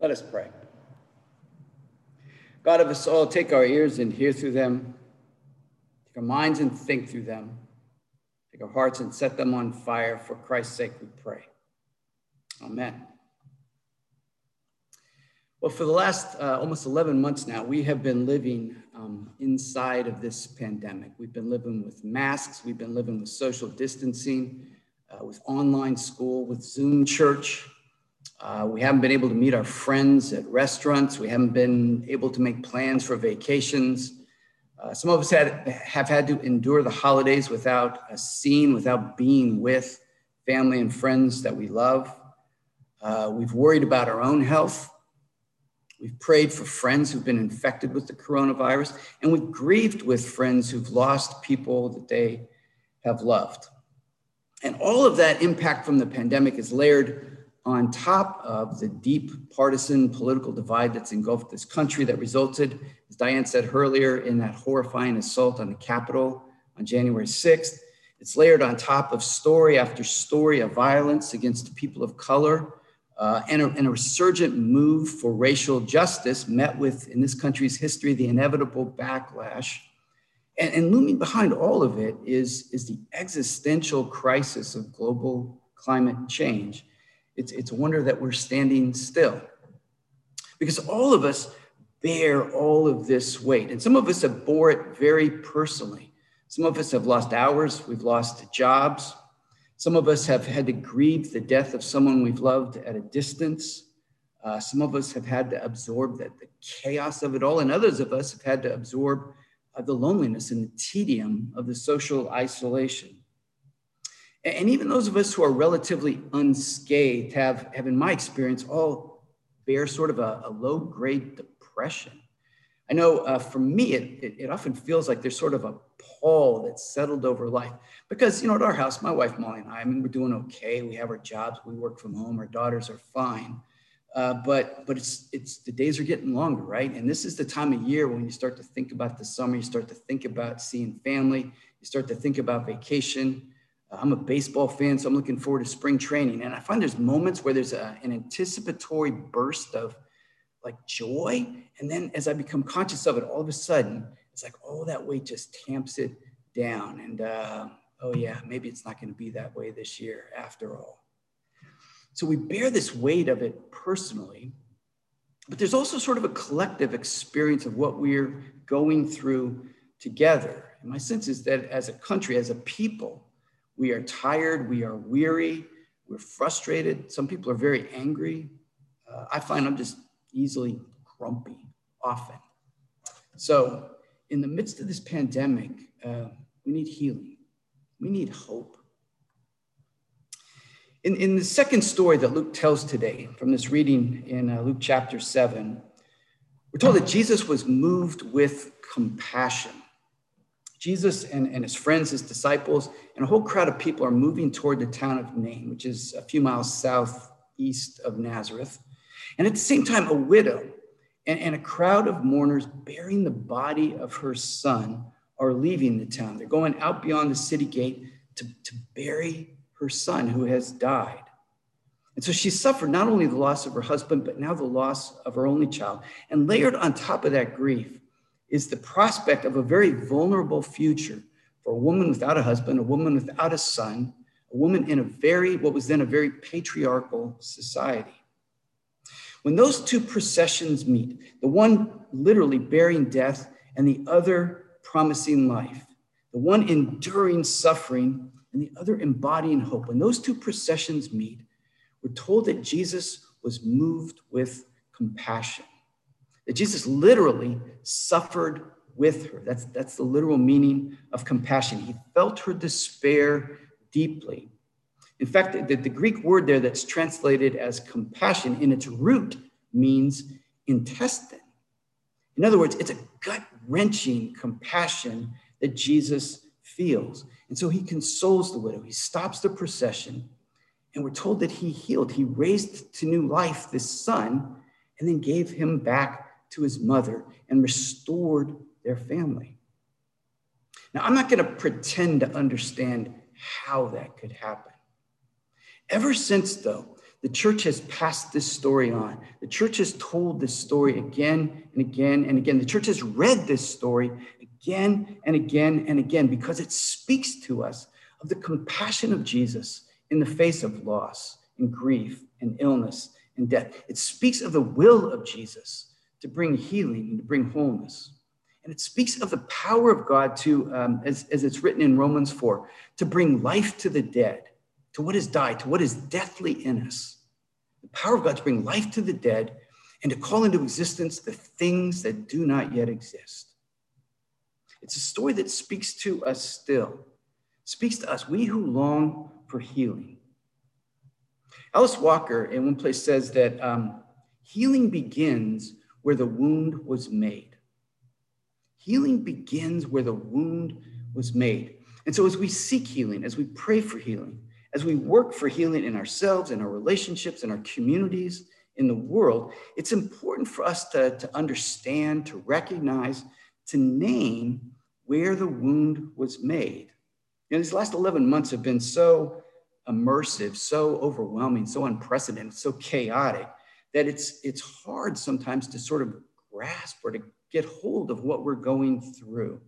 Let us pray. God of us all, take our ears and hear through them, take our minds and think through them, take our hearts and set them on fire. For Christ's sake, we pray. Amen. Well, for the last uh, almost 11 months now, we have been living um, inside of this pandemic. We've been living with masks, we've been living with social distancing, uh, with online school, with Zoom church. Uh, we haven't been able to meet our friends at restaurants. We haven't been able to make plans for vacations. Uh, some of us had, have had to endure the holidays without a scene, without being with family and friends that we love. Uh, we've worried about our own health. We've prayed for friends who've been infected with the coronavirus, and we've grieved with friends who've lost people that they have loved. And all of that impact from the pandemic is layered on top of the deep partisan political divide that's engulfed this country that resulted, as Diane said earlier, in that horrifying assault on the Capitol on January 6th. It's layered on top of story after story of violence against people of color uh, and, a, and, a, resurgent move for racial justice met with, in this country's history, the inevitable backlash. And, and looming behind all of it is, is the existential crisis of global climate change it's, it's a wonder that we're standing still. Because all of us bear all of this weight. And some of us have bore it very personally. Some of us have lost hours, we've lost jobs. Some of us have had to grieve the death of someone we've loved at a distance. Uh, some of us have had to absorb the, the chaos of it all, and others of us have had to absorb uh, the loneliness and the tedium of the social isolation. And even those of us who are relatively unscathed have, have in my experience, all bear sort of a, a low grade depression. I know uh, for me, it, it, it, often feels like there's sort of a pall that's settled over life. Because, you know, at our house, my wife Molly and I, I mean, we're doing okay. We have our jobs, we work from home, our daughters are fine. Uh, but but it's it's the days are getting longer, right? And this is the time of year when you start to think about the summer, you start to think about seeing family, you start to think about vacation. I'm a baseball fan, so I'm looking forward to spring training. And I find there's moments where there's a, an anticipatory burst of like joy. And then as I become conscious of it, all of a sudden, it's like, oh, that weight just tamps it down. And uh, oh, yeah, maybe it's not going to be that way this year after all. So we bear this weight of it personally, but there's also sort of a collective experience of what we're going through together. And my sense is that as a country, as a people, we are tired, we are weary, we're frustrated. Some people are very angry. Uh, I find I'm just easily grumpy often. So, in the midst of this pandemic, uh, we need healing, we need hope. In, in the second story that Luke tells today, from this reading in uh, Luke chapter 7, we're told that Jesus was moved with compassion Jesus and, and his friends, his disciples, and a whole crowd of people are moving toward the town of Nain, which is a few miles southeast of Nazareth. And at the same time, a widow and, and a crowd of mourners bearing the body of her son are leaving the town. They're going out beyond the city gate to, to bury her son who has died. And so she suffered not only the loss of her husband, but now the loss of her only child. And layered on top of that grief is the prospect of a very vulnerable future for a woman without a husband, a woman without a son, a woman in a very, what was then a very patriarchal society. When those two processions meet, the one literally bearing death and the other promising life, the one enduring suffering and the other embodying hope, when those two processions meet, we're told that Jesus was moved with compassion that Jesus literally suffered with her. That's, that's the literal meaning of compassion. He felt her despair deeply. In fact, the, the Greek word there that's translated as compassion in its root means intestine. In other words, it's a gut wrenching compassion that Jesus feels. And so he consoles the widow. He stops the procession, and we're told that he healed. He raised to new life this son and then gave him back to his mother and restored their family. Now, I'm not going to pretend to understand how that could happen. Ever since, though, The church has passed this story on. The church has told this story again and again and again. The church has read this story again and again and again because it speaks to us of the compassion of Jesus in the face of loss and grief and illness and death. It speaks of the will of Jesus to bring healing and to bring wholeness. And it speaks of the power of God to, um, as, as it's written in Romans 4, to bring life to the dead, to what has died, to what is deathly in us. The power of God to bring life to the dead and to call into existence the things that do not yet exist. It's a story that speaks to us still, speaks to us, we who long for healing. Alice Walker in one place says that um, healing begins where the wound was made. Healing begins where the wound was made. And so, as we seek healing, as we pray for healing, as we work for healing in ourselves, in our relationships, in our communities, in the world, it's important for us to, to understand, to recognize, to name where the wound was made. And these last 11 months have been so immersive, so overwhelming, so unprecedented, so chaotic that it's, it's hard sometimes to sort of grasp or to get hold of what we're going through.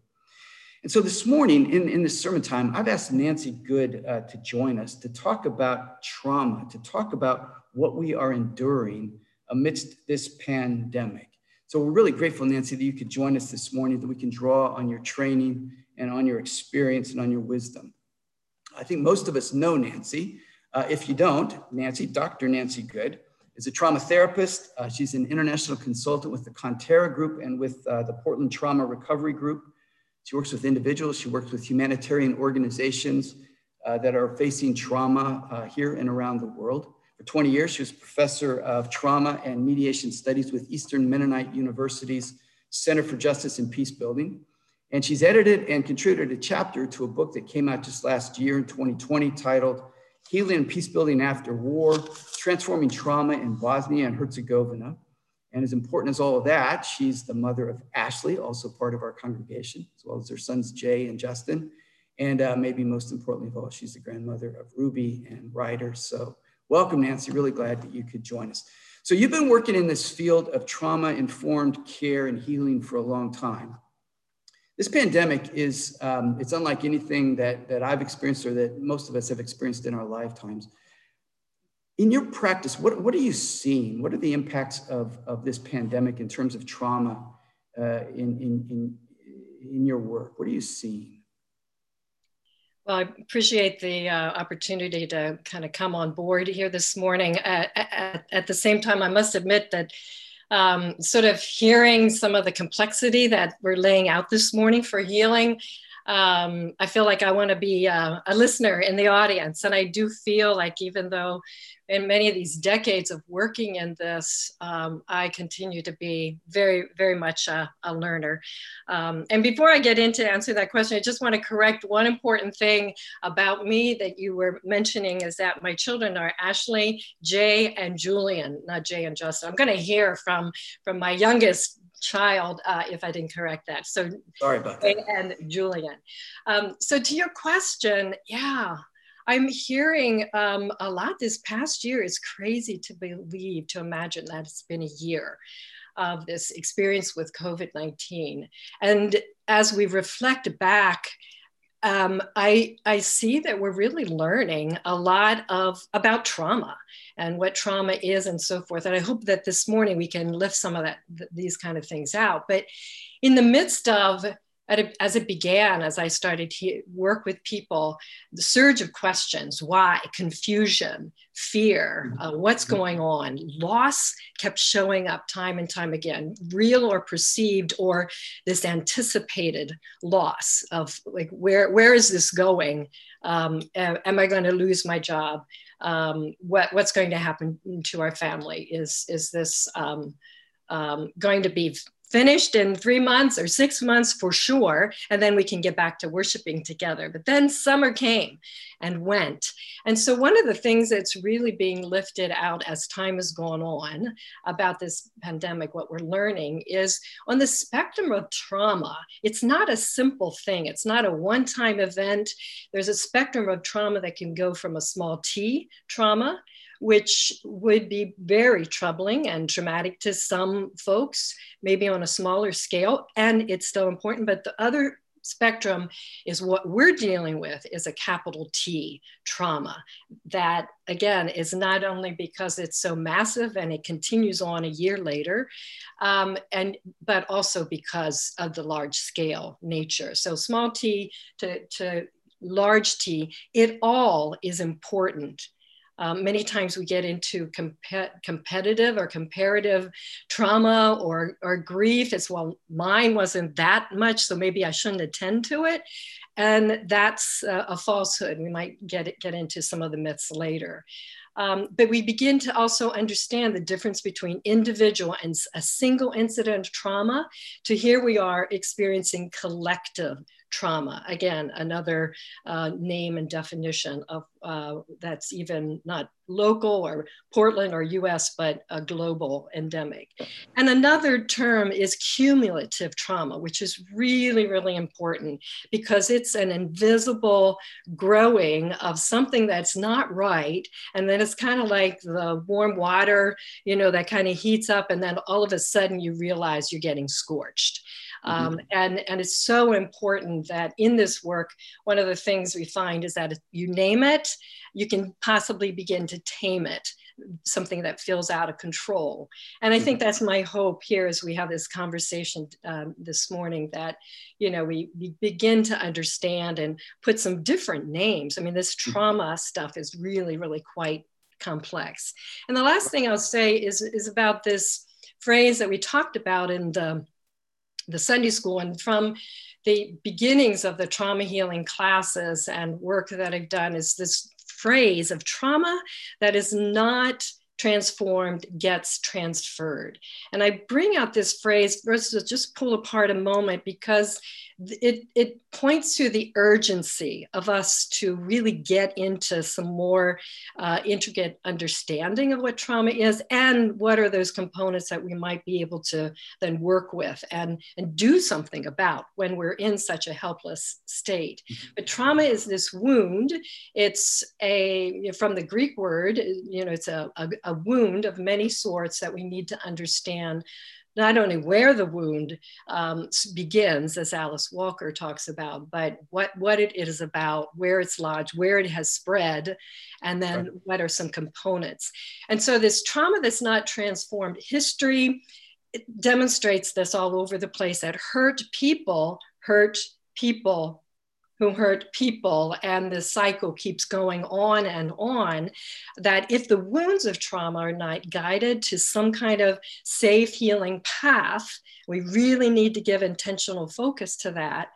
And so this morning in, in this sermon time, I've asked Nancy Good uh, to join us to talk about trauma, to talk about what we are enduring amidst this pandemic. So we're really grateful, Nancy, that you could join us this morning, that we can draw on your training and on your experience and on your wisdom. I think most of us know Nancy. Uh, if you don't, Nancy, Dr. Nancy Good, is a trauma therapist. Uh, she's an international consultant with the KonTerra Group and with uh, the Portland Trauma Recovery Group. She works with individuals, she works with humanitarian organizations uh, that are facing trauma uh, here and around the world. For 20 years, she was professor of trauma and mediation studies with Eastern Mennonite University's Center for Justice and Peace Building. And she's edited and contributed a chapter to a book that came out just last year in 2020 titled Healing and Peace Building After War, Transforming Trauma in Bosnia and Herzegovina. And as important as all of that, she's the mother of Ashley, also part of our congregation, as well as her sons Jay and Justin. And uh, maybe most importantly of all, she's the grandmother of Ruby and Ryder. So welcome, Nancy. Really glad that you could join us. So you've been working in this field of trauma-informed care and healing for a long time. This pandemic is, um, it's unlike anything that, that I've experienced or that most of us have experienced in our lifetimes. In your practice, what, what are you seeing? What are the impacts of, of this pandemic in terms of trauma uh, in, in, in, in your work? What are you seeing? Well, I appreciate the uh, opportunity to kind of come on board here this morning. At, at, at, the same time, I must admit that um, sort of hearing some of the complexity that we're laying out this morning for healing, um, I feel like I want to be uh, a listener in the audience. And I do feel like even though in many of these decades of working in this, um, I continue to be very, very much a, a learner. Um, and before I get into answer that question, I just want to correct one important thing about me that you were mentioning is that my children are Ashley, Jay, and Julian, not Jay and Justin. I'm going to hear from from my youngest child uh, if I didn't correct that. So sorry about that. And Julian. Um, so to your question, yeah, I'm hearing um, a lot this past year. It's crazy to believe, to imagine that it's been a year of this experience with COVID 19. And as we reflect back, um, I, I see that we're really learning a lot of about trauma and what trauma is and so forth. And I hope that this morning we can lift some of that, th- these kind of things out. But in the midst of as it began, as I started to work with people, the surge of questions why, confusion, fear, uh, what's mm-hmm. going on, loss kept showing up time and time again, real or perceived, or this anticipated loss of like, where, where is this going? Um, am I going to lose my job? Um, what, what's going to happen to our family? Is, is this um, um going to be finished in three months or six months for sure, and then we can get back to worshiping together. But then summer came and went. And so, one of the things that's really being lifted out as time has gone on about this pandemic, what we're learning is on the spectrum of trauma, it's not a simple thing, it's not a one time event. There's a spectrum of trauma that can go from a small t trauma which would be very troubling and traumatic to some folks, maybe on a smaller scale. And it's still important. But the other spectrum is what we're dealing with is a capital T trauma that again is not only because it's so massive and it continues on a year later um, and but also because of the large scale nature so small t to, to large t it all is important um, many times we get into comp- competitive or comparative trauma or, or grief as well. Mine wasn't that much, so maybe I shouldn't attend to it. And that's uh, a falsehood. We might get, it, get into some of the myths later. Um, but we begin to also understand the difference between individual and a single incident of trauma to here we are experiencing collective trauma. Again, another uh, name and definition of uh, that's even not local or Portland or US, but a global endemic. And another term is cumulative trauma, which is really, really important because it's an invisible growing of something that's not right. And then it's kind of like the warm water, you know, that kind of heats up, and then all of a sudden you realize you're getting scorched. Mm-hmm. Um, and, and it's so important that in this work, one of the things we find is that if you name it, you can possibly begin to tame it something that feels out of control. And I think mm-hmm. that's my hope here as we have this conversation um, this morning that, you know, we, we, begin to understand and put some different names. I mean, this mm-hmm. trauma stuff is really, really quite complex. And the last thing I'll say is, is about this phrase that we talked about in the the Sunday school and from the beginnings of the trauma healing classes and work that I've done is this phrase of trauma that is not transformed gets transferred. And I bring out this phrase, let's just pull apart a moment because it, it points to the urgency of us to really get into some more uh, intricate understanding of what trauma is and what are those components that we might be able to then work with and, and do something about when we're in such a helpless state. Mm-hmm. But trauma is this wound. It's a, from the Greek word, you know, it's a, a, a wound of many sorts that we need to understand not only where the wound um, begins, as Alice Walker talks about, but what, what it is about, where it's lodged, where it has spread, and then right. what are some components. And so this trauma that's not transformed, history demonstrates this all over the place that hurt people hurt people who hurt people, and the cycle keeps going on and on. That if the wounds of trauma are not guided to some kind of safe healing path, we really need to give intentional focus to that.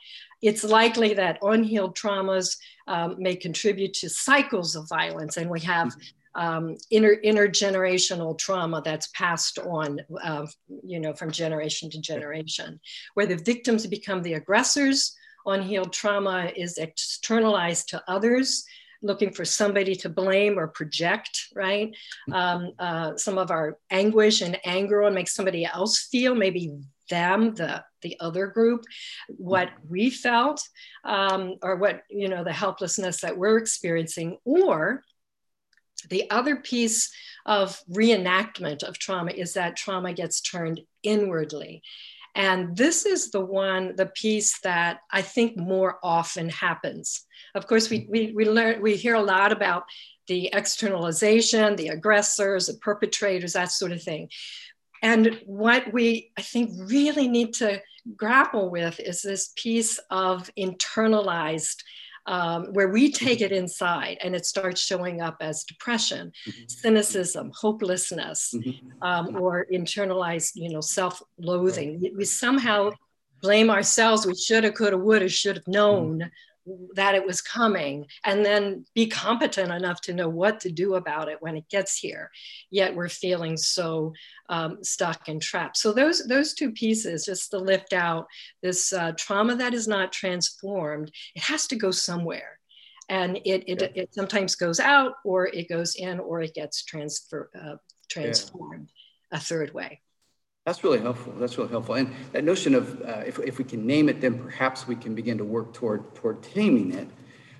It's likely that unhealed traumas um, may contribute to cycles of violence, and we have um, inter, intergenerational trauma that's passed on, uh, you know, from generation to generation, where the victims become the aggressors unhealed trauma is externalized to others looking for somebody to blame or project, right? Um, uh, some of our anguish and anger on make somebody else feel, maybe them, the the other group, what we felt, um, or what you know the helplessness that we're experiencing, or the other piece of reenactment of trauma is that trauma gets turned inwardly. And this is the one, the piece that I think more often happens. Of course, we, we, we learn, we hear a lot about the externalization, the aggressors, the perpetrators, that sort of thing. And what we, I think, really need to grapple with is this piece of internalized um, where we take it inside and it starts showing up as depression, mm-hmm. cynicism, hopelessness, mm-hmm. um, or internalized, you know, self-loathing. We, we somehow blame ourselves. We shoulda, coulda, woulda, should have known. That it was coming and then be competent enough to know what to do about it when it gets here yet we're feeling so um, stuck and trapped so those those two pieces just to lift out this uh, trauma that is not transformed it has to go somewhere and it, it, yeah. it sometimes goes out or it goes in or it gets transfer, uh, transformed yeah. a third way that's really helpful. That's really helpful. And that notion of uh, if, if we can name it, then perhaps we can begin to work toward toward taming it.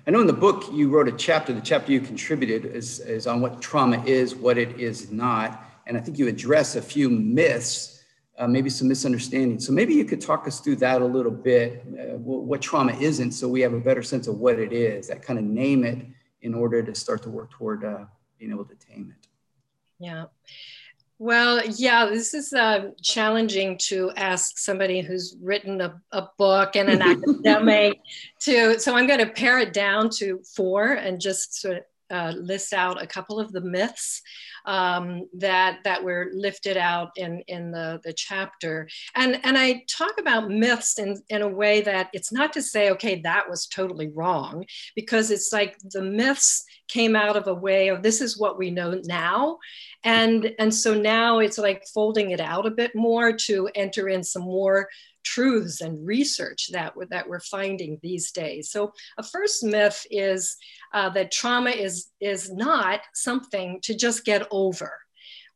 I know in the book you wrote a chapter, the chapter you contributed is, is on what trauma is, what it is not. And I think you address a few myths, uh, maybe some misunderstandings. So maybe you could talk us through that a little bit, uh, what trauma isn't, so we have a better sense of what it is, that kind of name it in order to start to work toward uh, being able to tame it. Yeah. Well, yeah, this is uh, challenging to ask somebody who's written a, a book and an academic to. So I'm going to pare it down to four and just sort of uh, list out a couple of the myths um, that that were lifted out in in the the chapter. And and I talk about myths in in a way that it's not to say okay that was totally wrong because it's like the myths came out of a way of this is what we know now. And and so now it's like folding it out a bit more to enter in some more truths and research that, that we're finding these days. So a first myth is uh, that trauma is, is not something to just get over.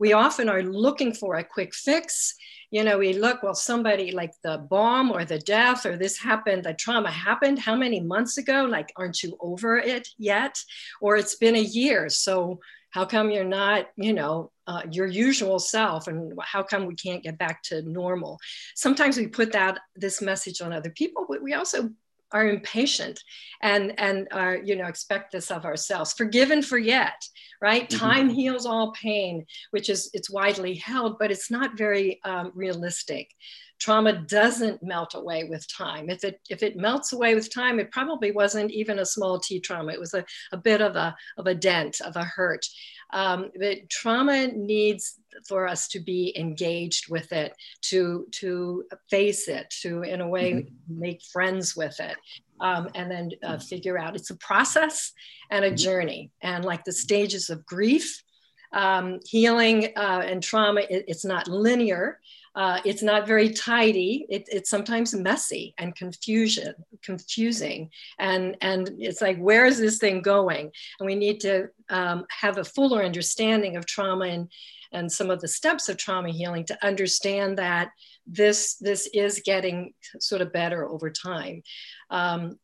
We often are looking for a quick fix. You know, we look, well, somebody like the bomb or the death or this happened, the trauma happened how many months ago? Like, aren't you over it yet? Or it's been a year. So how come you're not, you know, uh, your usual self and how come we can't get back to normal? Sometimes we put that this message on other people but we also are impatient and and are you know expect this of ourselves. Forgive and forget right? Mm-hmm. time heals all pain which is it's widely held but it's not very um, realistic. Trauma doesn't melt away with time. If it if it melts away with time it probably wasn't even a small t trauma. It was a, a bit of a of a dent of a hurt um, but trauma needs for us to be engaged with it, to to face it, to in a way mm-hmm. make friends with it, um, and then uh, figure out it's a process and a mm-hmm. journey, and like the stages of grief. Um, healing uh, and trauma, it, it's not linear. Uh, it's not very tidy. It, it's sometimes messy and confusion, confusing, and and it's like where is this thing going? And we need to um, have a fuller understanding of trauma and and some of the steps of trauma healing to understand that this this is getting sort of better over time. Um,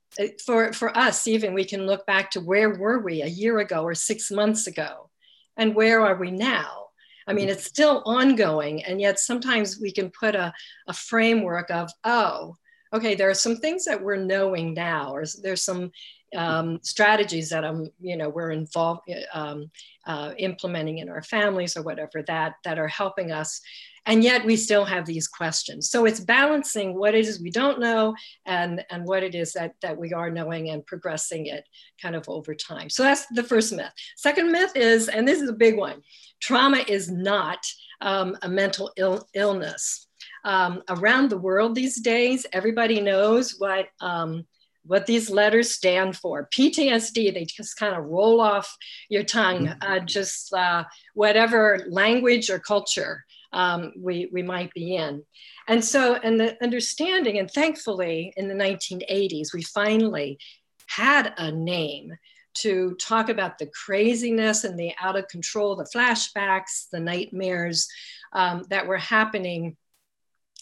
for for us, even we can look back to where were we a year ago or six months ago, and where are we now? I mean, it's still ongoing, and yet sometimes we can put a, a framework of, oh, okay, there are some things that we're knowing now, or there's some um, strategies that I'm, you know, we're involved um, uh, implementing in our families or whatever that that are helping us, and yet we still have these questions. So it's balancing what it is we don't know and and what it is that that we are knowing and progressing it kind of over time. So that's the first myth. Second myth is, and this is a big one trauma is not um, a mental Ill- illness. Um, around the world these days, everybody knows what, um, what these letters stand for. PTSD, they just kind of roll off your tongue, mm-hmm. uh, just uh, whatever language or culture um, we, we might be in. And so, and the understanding, and thankfully in the 1980s, we finally had a name to talk about the craziness and the out of control, the flashbacks, the nightmares um, that were happening.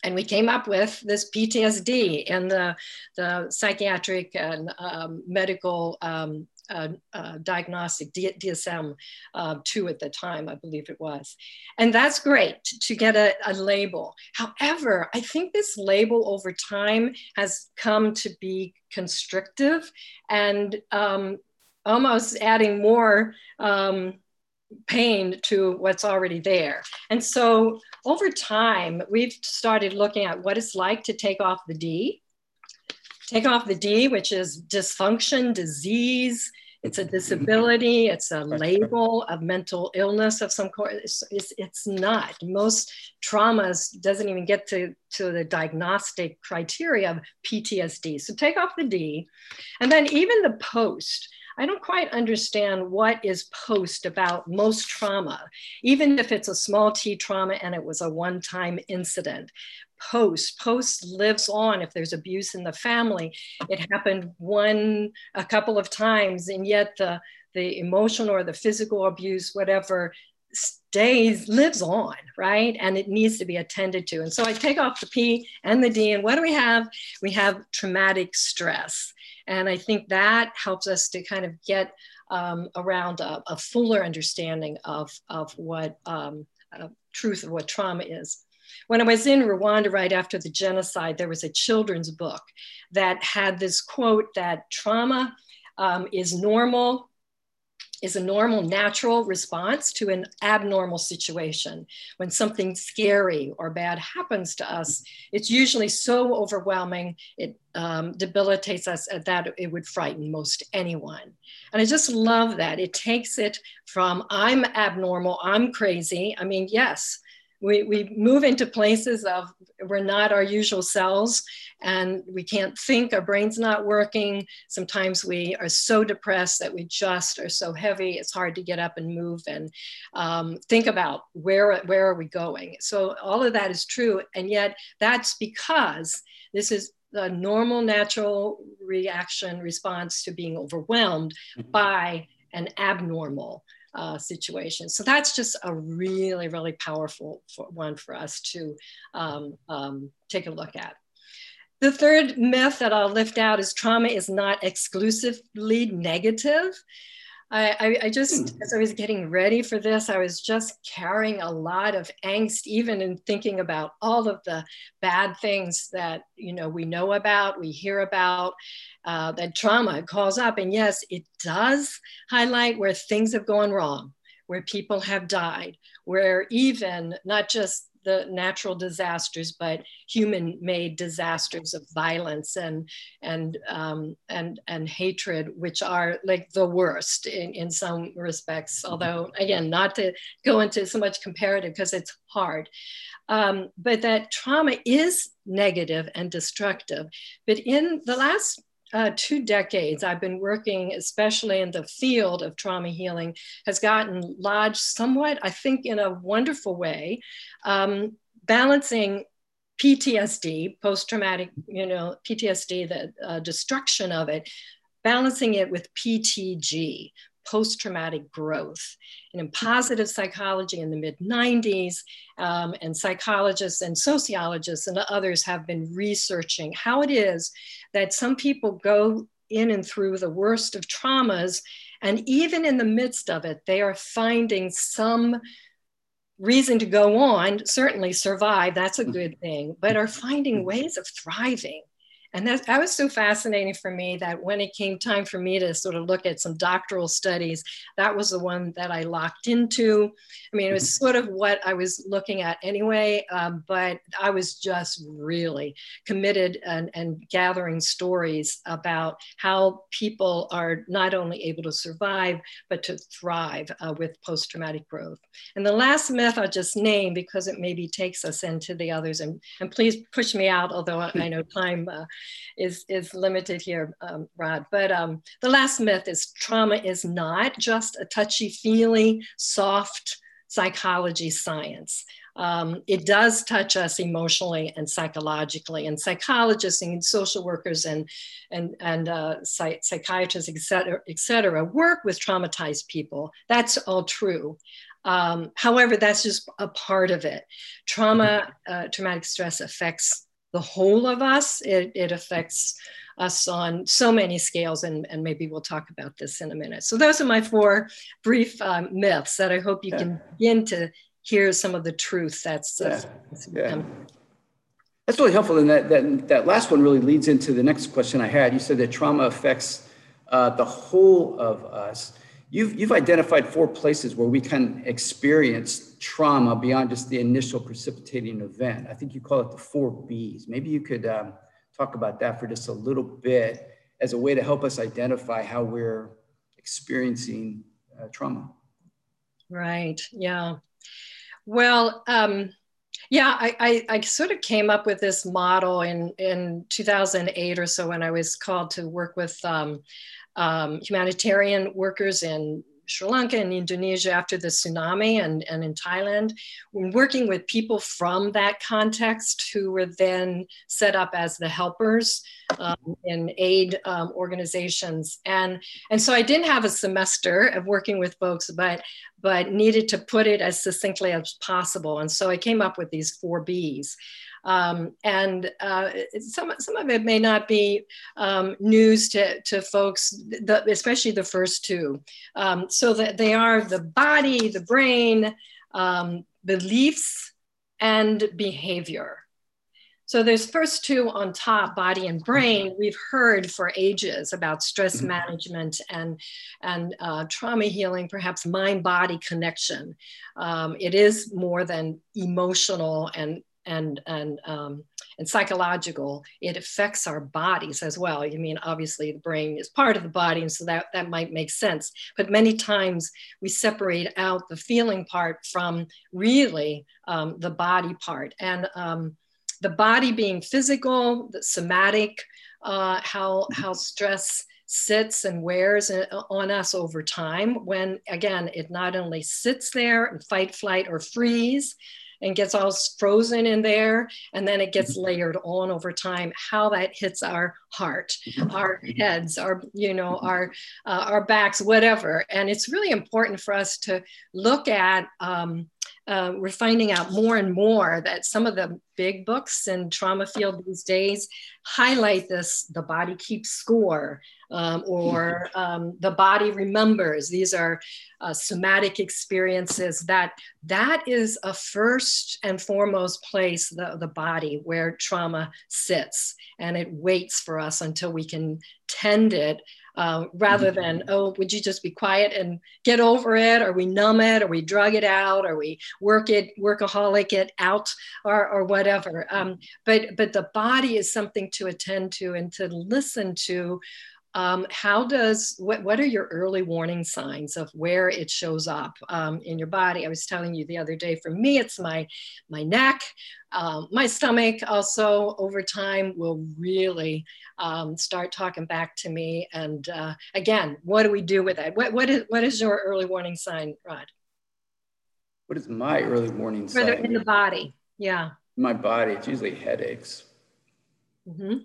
And we came up with this PTSD and the, the psychiatric and um, medical um, uh, uh, diagnostic, DSM uh, 2 at the time, I believe it was. And that's great to get a, a, label. However, I think this label over time has come to be constrictive and um, almost adding more um, pain to what's already there. And so over time, we've started looking at what it's like to take off the D. Take off the D, which is dysfunction, disease, it's a disability, it's a label of mental illness of some sort. It's, it's, it's, not. Most traumas doesn't even get to, to the diagnostic criteria of PTSD. So take off the D. And then even the post, I don't quite understand what is post about most trauma, even if it's a small t trauma and it was a one time incident. Post, post lives on if there's abuse in the family. It happened one, a couple of times, and yet the, the emotional or the physical abuse, whatever, stays lives on right and it needs to be attended to and so i take off the p and the d and what do we have we have traumatic stress And I think that helps us to kind of get um, around a, a, fuller understanding of, of what um, uh, truth of what trauma is. When I was in Rwanda right after the genocide, there was a children's book that had this quote that trauma um, is normal, is a normal, natural response to an abnormal situation. When something scary or bad happens to us, it's usually so overwhelming, it um, debilitates us at that it would frighten most anyone. And I just love that. It takes it from I'm abnormal, I'm crazy. I mean, yes, we, we move into places of we're not our usual selves and we can't think our brain's not working sometimes we are so depressed that we just are so heavy it's hard to get up and move and um, think about where where are we going so all of that is true and yet that's because this is the normal natural reaction response to being overwhelmed mm-hmm. by an abnormal uh, situation. So that's just a really, really powerful for, one for us to um, um, take a look at. The third myth that I'll lift out is trauma is not exclusively negative. I, I, I, just, hmm. as I was getting ready for this, I was just carrying a lot of angst, even in thinking about all of the bad things that you know we know about, we hear about, uh, that trauma calls up. And yes, it does highlight where things have gone wrong, where people have died, where even not just the natural disasters, but human-made disasters of violence and and um, and and hatred, which are like the worst in, in some respects. Mm-hmm. Although again, not to go into so much comparative because it's hard. Um, but that trauma is negative and destructive. But in the last uh, two decades, I've been working, especially in the field of trauma healing, has gotten lodged somewhat, I think, in a wonderful way, um, balancing PTSD, post traumatic, you know, PTSD, the uh, destruction of it, balancing it with PTG, post traumatic growth. And in mm-hmm. positive psychology in the mid 90s, um, and psychologists and sociologists and others have been researching how it is that some people go in and through the worst of traumas. And even in the midst of it, they are finding some reason to go on, certainly survive, that's a mm-hmm. good thing, but are finding mm-hmm. ways of thriving and that, that was so fascinating for me that when it came time for me to sort of look at some doctoral studies, that was the one that I locked into. I mean, it was mm-hmm. sort of what I was looking at anyway, um, but I was just really committed and, and gathering stories about how people are not only able to survive, but to thrive uh, with post traumatic growth. And the last myth I'll just name because it maybe takes us into the others, and, and please push me out, although I know time. Uh, is, is limited here, um, Rod. But um, the last myth is trauma is not just a touchy feely, soft psychology science. Um, it does touch us emotionally and psychologically. And psychologists and social workers and, and, and uh, psych- psychiatrists, et cetera, et cetera, work with traumatized people. That's all true. Um, however, that's just a part of it. Trauma, uh, traumatic stress affects the whole of us. It, it affects us on so many scales, and, and maybe we'll talk about this in a minute. So those are my four brief um, myths that I hope you yeah. can begin to hear some of the truth that's, yeah. yeah. That's really helpful. And that, that, that last one really leads into the next question I had. You said that trauma affects uh, the whole of us. You've, you've identified four places where we can experience trauma beyond just the initial precipitating event. I think you call it the four B's. Maybe you could um, talk about that for just a little bit as a way to help us identify how we're experiencing uh, trauma. Right. Yeah. Well, um, yeah, I, I, I, sort of came up with this model in, in 2008 or so when I was called to work with um, um, humanitarian workers in Sri Lanka and Indonesia after the tsunami and, and in Thailand, working with people from that context who were then set up as the helpers um, in aid um, organizations. And, and so I didn't have a semester of working with folks, but but needed to put it as succinctly as possible. And so I came up with these four B's. Um, and uh, some, some of it may not be um, news to, to folks, the, especially the first two. Um, so that they are the body, the brain, um, beliefs, and behavior. So there's first two on top, body and brain. We've heard for ages about stress mm-hmm. management and and uh, trauma healing, perhaps mind-body connection. Um, it is more than emotional and and and um, and psychological. It affects our bodies as well. You mean obviously the brain is part of the body, and so that that might make sense. But many times we separate out the feeling part from really um, the body part and um, the body being physical, the somatic, uh, how, how stress sits and wears on us over time when again it not only sits there and fight flight or freeze and gets all frozen in there and then it gets mm-hmm. layered on over time how that hits our heart mm-hmm. our heads our you know our uh, our backs whatever and it's really important for us to look at um, uh, we're finding out more and more that some of the big books in trauma field these days highlight this the body keeps score um, or um, the body remembers. These are uh, somatic experiences that that is a first and foremost place the, the body where trauma sits and it waits for us until we can tend it uh, rather mm-hmm. than, oh, would you just be quiet and get over it? Or we numb it, or we drug it out, or we work it, workaholic it out, or, or whatever. Um, but, but the body is something to attend to and to listen to um, how does what, what are your early warning signs of where it shows up um, in your body? I was telling you the other day for me it's my my neck um, my stomach also over time will really um, start talking back to me. And uh, again what do we do with that? What, what, is, what is your early warning sign rod? What is my early warning sign? in the body yeah. My body it's usually headaches. Mm-hmm.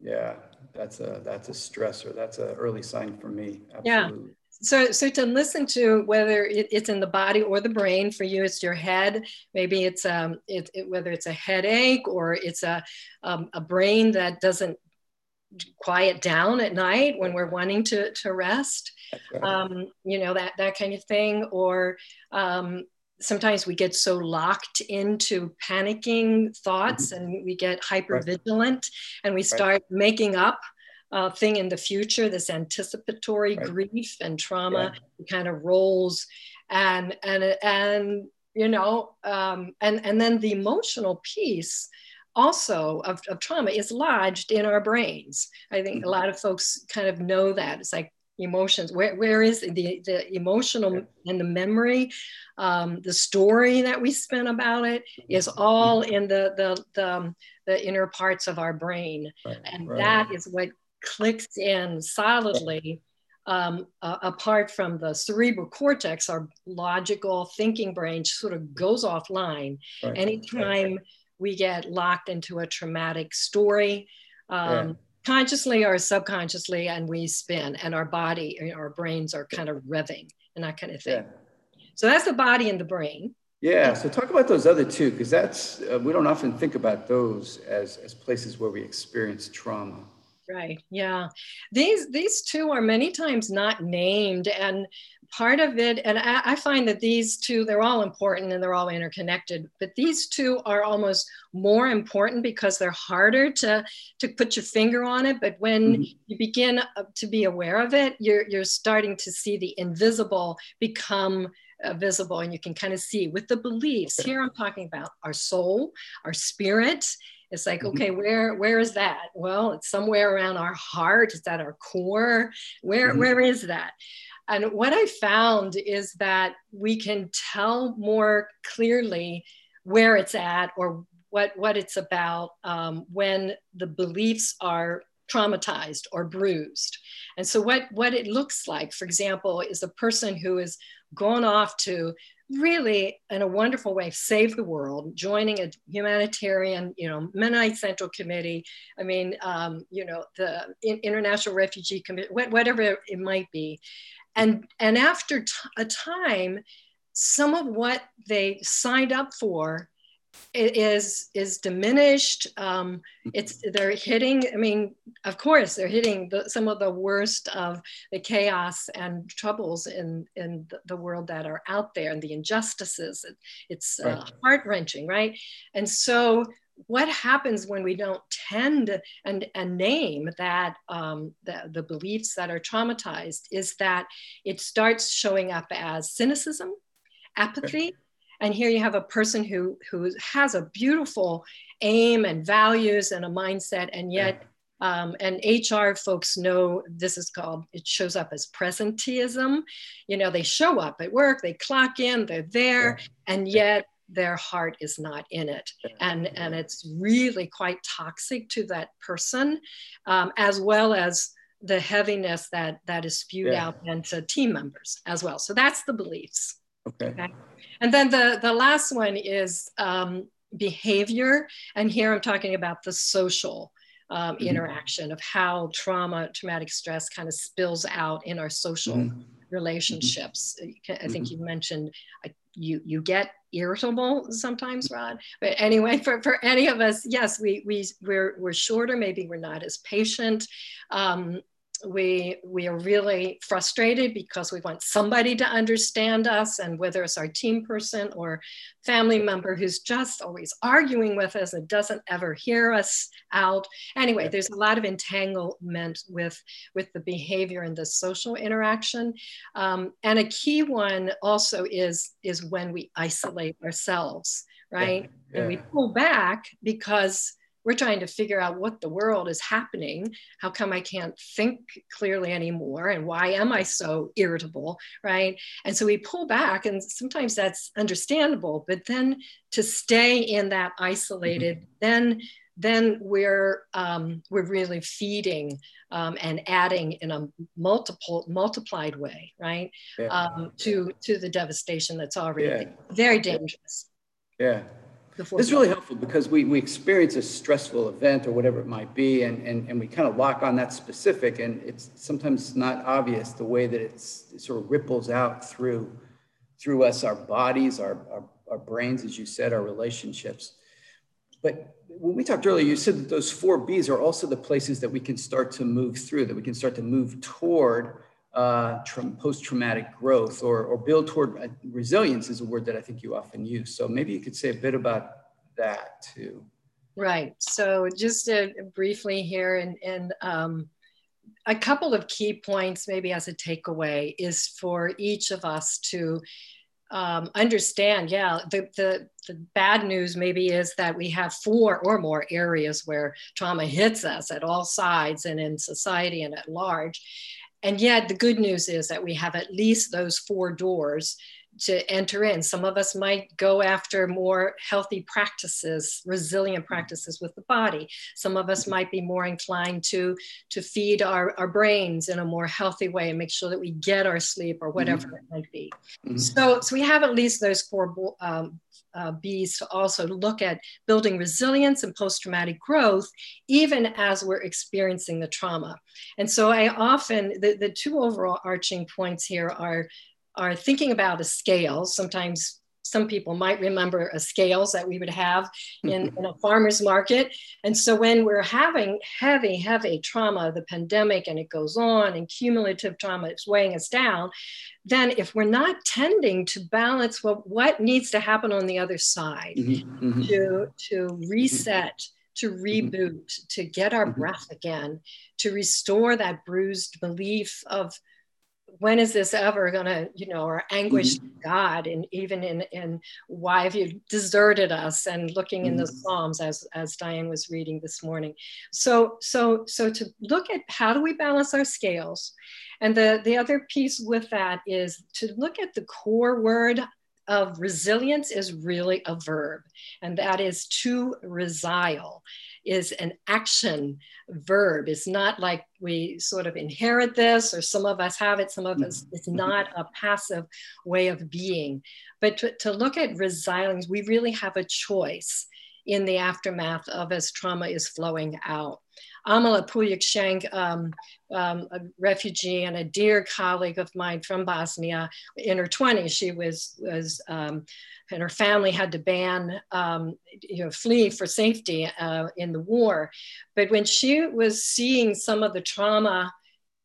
yeah that's a that's a stressor. That's an early sign for me. Absolutely. Yeah. So, so to listen to whether it, it's in the body or the brain for you, it's your head. Maybe it's um, it, it, whether it's a headache or it's a um, a brain that doesn't quiet down at night when we're wanting to to rest. Um, you know that that kind of thing, or um, sometimes we get so locked into panicking thoughts mm-hmm. and we get hyper vigilant right. and we start right. making up a thing in the future this anticipatory right. grief and trauma yeah. kind of rolls and and and you know um, and and then the emotional piece also of, of trauma is lodged in our brains i think mm-hmm. a lot of folks kind of know that it's like emotions. Where, where is the, the emotional and the memory? Um, the story that we spin about it is all in the the the, um, the inner parts of our brain. Right, and right. that is what clicks in solidly um, uh, apart from the cerebral cortex our logical thinking brain sort of goes offline right, anytime we get locked into a traumatic story. Um, yeah consciously or subconsciously and we spin and our body our brains are kind of revving and that kind of thing. Yeah. so that's the body and the brain. Yeah so talk about those other two because that's uh, we don't often think about those as as places where we experience trauma. Right yeah. These these two are many times not named and part of it, and I, I, find that these two, they're all important and they're all interconnected, but these two are almost more important because they're harder to, to put your finger on it. But when mm-hmm. you begin uh, to be aware of it, you're, you're starting to see the invisible become uh, visible and you can kind of see with the beliefs. Here I'm talking about our soul, our spirit, it's like mm-hmm. okay where where is that well it's somewhere around our heart it's at our core where, mm-hmm. where is that and what I found is that we can tell more clearly where it's at or what, what it's about um, when the beliefs are traumatized or bruised. And so what, what it looks like, for example, is a person who has gone off to really in a wonderful way save the world joining a humanitarian you know mennonite central committee i mean um, you know the international refugee committee whatever it might be And, and after t- a time, some of what they signed up for is is diminished. Um, it's they're hitting. I mean, of course, they're hitting the, some of the worst of the chaos and troubles in in the world that are out there, and the injustices. It's uh, right. heart wrenching, right? And so, what happens when we don't tend and, and name that um, the, the beliefs that are traumatized is that it starts showing up as cynicism, apathy. And here you have a person who, who has a beautiful aim and values and a mindset, and yet, um, and HR folks know this is called, it shows up as presenteeism. You know, they show up at work, they clock in, they're there, and yet their heart is not in it. And, and it's really quite toxic to that person, um, as well as the heaviness that, that is spewed yeah. out into team members as well. So that's the beliefs. Okay. okay. And then the, the last one is um, behavior. And here I'm talking about the social um, mm-hmm. interaction of how trauma, traumatic stress kind of spills out in our social mm-hmm. relationships. I think mm-hmm. you mentioned you, you get irritable sometimes, Rod. But anyway, for, for any of us, yes, we, we, we're, we're shorter, maybe we're not as patient. Um, we we are really frustrated because we want somebody to understand us and whether it's our team person or family member who's just always arguing with us and doesn't ever hear us out. Anyway there's a lot of entanglement with with the behavior and the social interaction. Um, and a key one also is is when we isolate ourselves right? Yeah. And we pull back because we're trying to figure out what the world is happening. How come I can't think clearly anymore? And why am I so irritable? Right. And so we pull back, and sometimes that's understandable. But then to stay in that isolated, mm-hmm. then then we're um, we're really feeding um, and adding in a multiple multiplied way, right? Yeah. Um, to to the devastation that's already yeah. very dangerous. Yeah, it's really helpful because we, we experience a stressful event or whatever it might be, and, and, and we kind of lock on that specific, and it's sometimes not obvious the way that it's, it sort of ripples out through through us, our bodies, our, our, our brains, as you said, our relationships. But when we talked earlier, you said that those four B's are also the places that we can start to move through, that we can start to move toward uh, tra- post-traumatic growth or, or build toward uh, resilience is a word that I think you often use. So maybe you could say a bit about that too. Right. So just briefly here and, and um, a couple of key points maybe as a takeaway is for each of us to um, understand, yeah, the, the, the bad news maybe is that we have four or more areas where trauma hits us at all sides and in society and at large. And yet, the good news is that we have at least those four doors to enter in. Some of us might go after more healthy practices, resilient practices with the body. Some of us might be more inclined to, to feed our, our brains in a more healthy way and make sure that we get our sleep or whatever mm-hmm. it might be. Mm-hmm. So, so we have at least those four um, uh, B's to also look at building resilience and post traumatic growth, even as we're experiencing the trauma. And so I often, the, the two overall arching points here are, are thinking about a scale. Sometimes some people might remember a scales that we would have in, in, a farmer's market. And so when we're having heavy, heavy trauma, the pandemic, and it goes on, and cumulative trauma is weighing us down, then if we're not tending to balance well, what needs to happen on the other side mm-hmm, mm-hmm. to, to reset, to mm-hmm. reboot, to get our mm-hmm. breath again, to restore that bruised belief of when is this ever gonna, you know, or anguish mm-hmm. God and even in in why have you deserted us and looking in the mm-hmm. Psalms as as Diane was reading this morning. So so so to look at how do we balance our scales and the, the other piece with that is to look at the core word of resilience is really a verb, and that is to resile is an action verb. It's not like we sort of inherit this, or some of us have it, some of us, it's mm-hmm. not a passive way of being. But to, to look at resiling, we really have a choice in the aftermath of as trauma is flowing out. Amala Pulyak um, um, a refugee and a dear colleague of mine from Bosnia, in her 20s, she was, was um, and her family had to ban, um, you know, flee for safety uh, in the war. But when she was seeing some of the trauma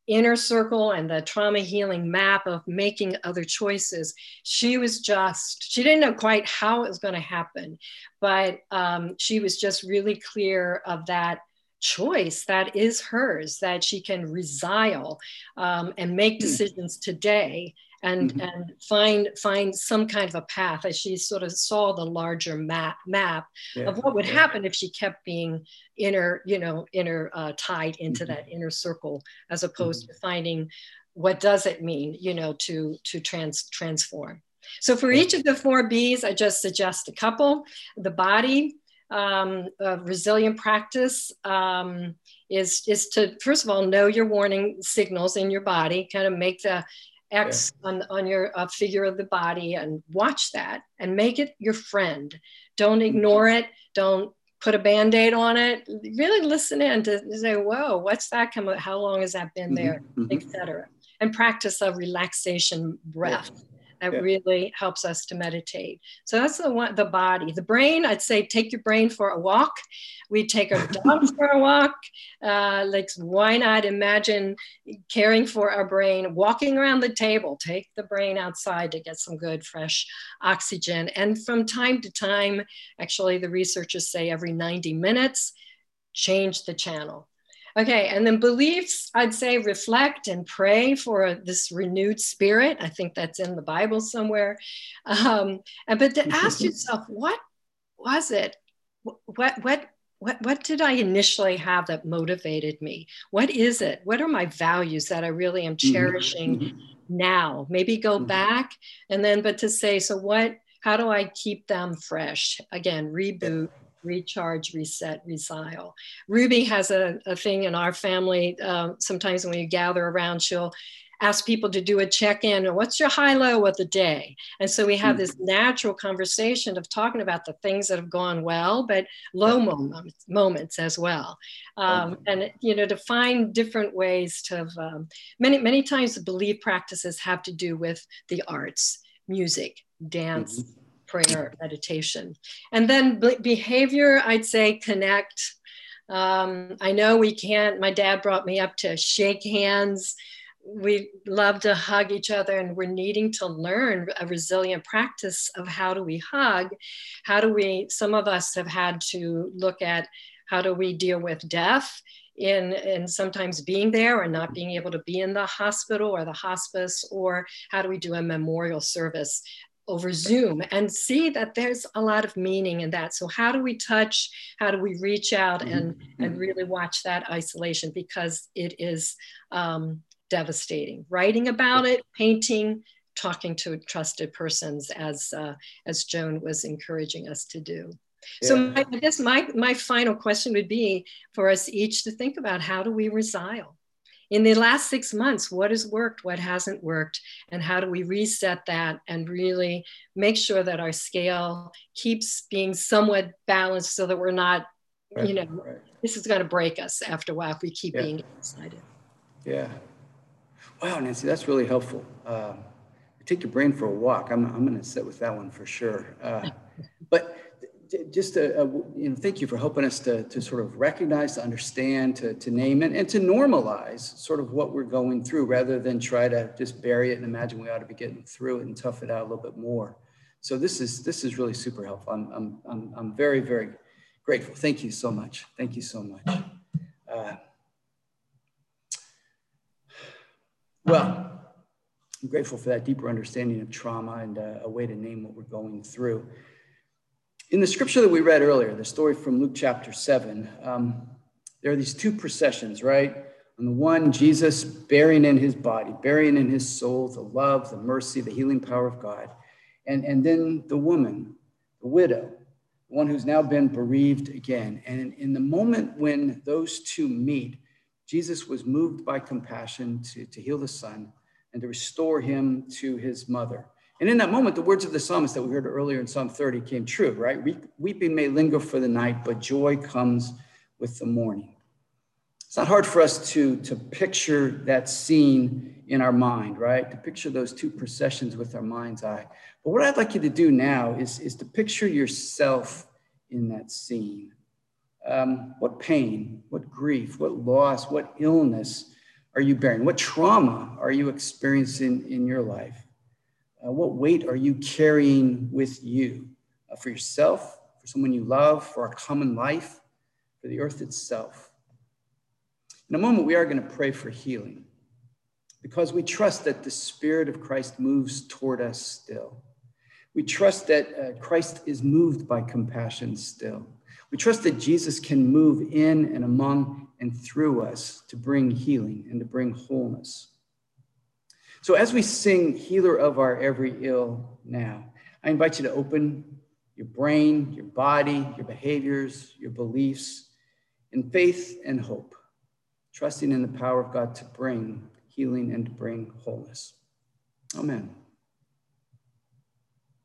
inner circle and the trauma healing map of making other choices she was just she didn't know quite how it was going to happen but um, she was just really clear of that choice that is hers that she can resile um, and make hmm. decisions today and mm-hmm. and find find some kind of a path as she sort of saw the larger map map yeah, of what would yeah. happen if she kept being inner you know inner uh, tied into mm-hmm. that inner circle as opposed mm-hmm. to finding what does it mean you know to to trans transform so for each of the four b's i just suggest a couple the body um, resilient practice um, is is to first of all know your warning signals in your body kind of make the X yeah. on, on your uh, figure of the body and watch that and make it your friend. Don't mm-hmm. ignore it. Don't put a band-aid on it. Really listen in to say, whoa, what's that come How long has that been there, mm-hmm. mm-hmm. etc. And practice a relaxation breath. Yeah that yeah. really helps us to meditate. So that's the one, the body. The brain, I'd say take your brain for a walk. We take our dogs for a walk. Uh, like, why not imagine caring for our brain, walking around the table, take the brain outside to get some good, fresh oxygen. And from time to time, actually, the researchers say every 90 minutes, change the channel Okay, and then beliefs, I'd say reflect and pray for this renewed spirit. I think that's in the Bible somewhere. Um, and but to ask yourself, what was it? What what what what did I initially have that motivated me? What is it? What are my values that I really am mm-hmm. cherishing mm-hmm. now? Maybe go mm-hmm. back and then, but to say, so what? How do I keep them fresh? Again, reboot recharge, reset, resile. Ruby has a, a thing in our family. Uh, sometimes when we gather around, she'll ask people to do a check-in or what's your high low of the day and so we have hmm. this natural conversation of talking about the things that have gone well but low moments, moments as well um, and you know to find different ways to um, many many times the belief practices have to do with the arts music dance mm-hmm prayer meditation. And then behavior, I'd say connect. Um, I know we can't, my dad brought me up to shake hands. We love to hug each other, and we're needing to learn a resilient practice of how do we hug? How do we, some of us have had to look at how do we deal with death in, in sometimes being there or not being able to be in the hospital or the hospice, or how do we do a memorial service over Zoom and see that there's a lot of meaning in that. So how do we touch? How do we reach out and mm-hmm. and really watch that isolation because it is um, devastating. Writing about it, painting, talking to trusted persons, as uh, as Joan was encouraging us to do. Yeah. So my, I guess my my final question would be for us each to think about how do we resile in the last six months, what has worked, what hasn't worked, and how do we reset that and really make sure that our scale keeps being somewhat balanced so that we're not, right, you know, right. this is going to break us after a while if we keep yeah. being excited. Yeah. Wow, Nancy, that's really helpful. Uh, take your brain for a walk. I'm, I'm going to sit with that one for sure. Uh, but just to, uh, you know, thank you for helping us to, to sort of recognize, to understand, to, to name it, and to normalize sort of what we're going through rather than try to just bury it and imagine we ought to be getting through it and tough it out a little bit more. So this is, this is really super helpful. I'm, I'm, I'm, I'm very, very grateful. Thank you so much. Thank you so much. Uh, well, I'm grateful for that deeper understanding of trauma and uh, a way to name what we're going through. In the scripture that we read earlier, the story from Luke chapter 7, um, there are these two processions, right? On the one, Jesus bearing in his body, bearing in his soul the love, the mercy, the healing power of God. And, and then the woman, the widow, the one who's now been bereaved again. And in, in the moment when those two meet, Jesus was moved by compassion to, to heal the son and to restore him to his mother. And in that moment, the words of the psalmist that we heard earlier in Psalm 30 came true, right? Weeping may linger for the night, but joy comes with the morning. It's not hard for us to, to picture that scene in our mind, right? To picture those two processions with our mind's eye. But what I'd like you to do now is, is to picture yourself in that scene. Um, what pain, what grief, what loss, what illness are you bearing? What trauma are you experiencing in your life? Uh, what weight are you carrying with you uh, for yourself, for someone you love, for our common life, for the earth itself? In a moment, we are going to pray for healing because we trust that the Spirit of Christ moves toward us still. We trust that uh, Christ is moved by compassion still. We trust that Jesus can move in and among and through us to bring healing and to bring wholeness. So, as we sing Healer of Our Every Ill now, I invite you to open your brain, your body, your behaviors, your beliefs in faith and hope trusting in the power of God to bring healing and to bring wholeness. Amen.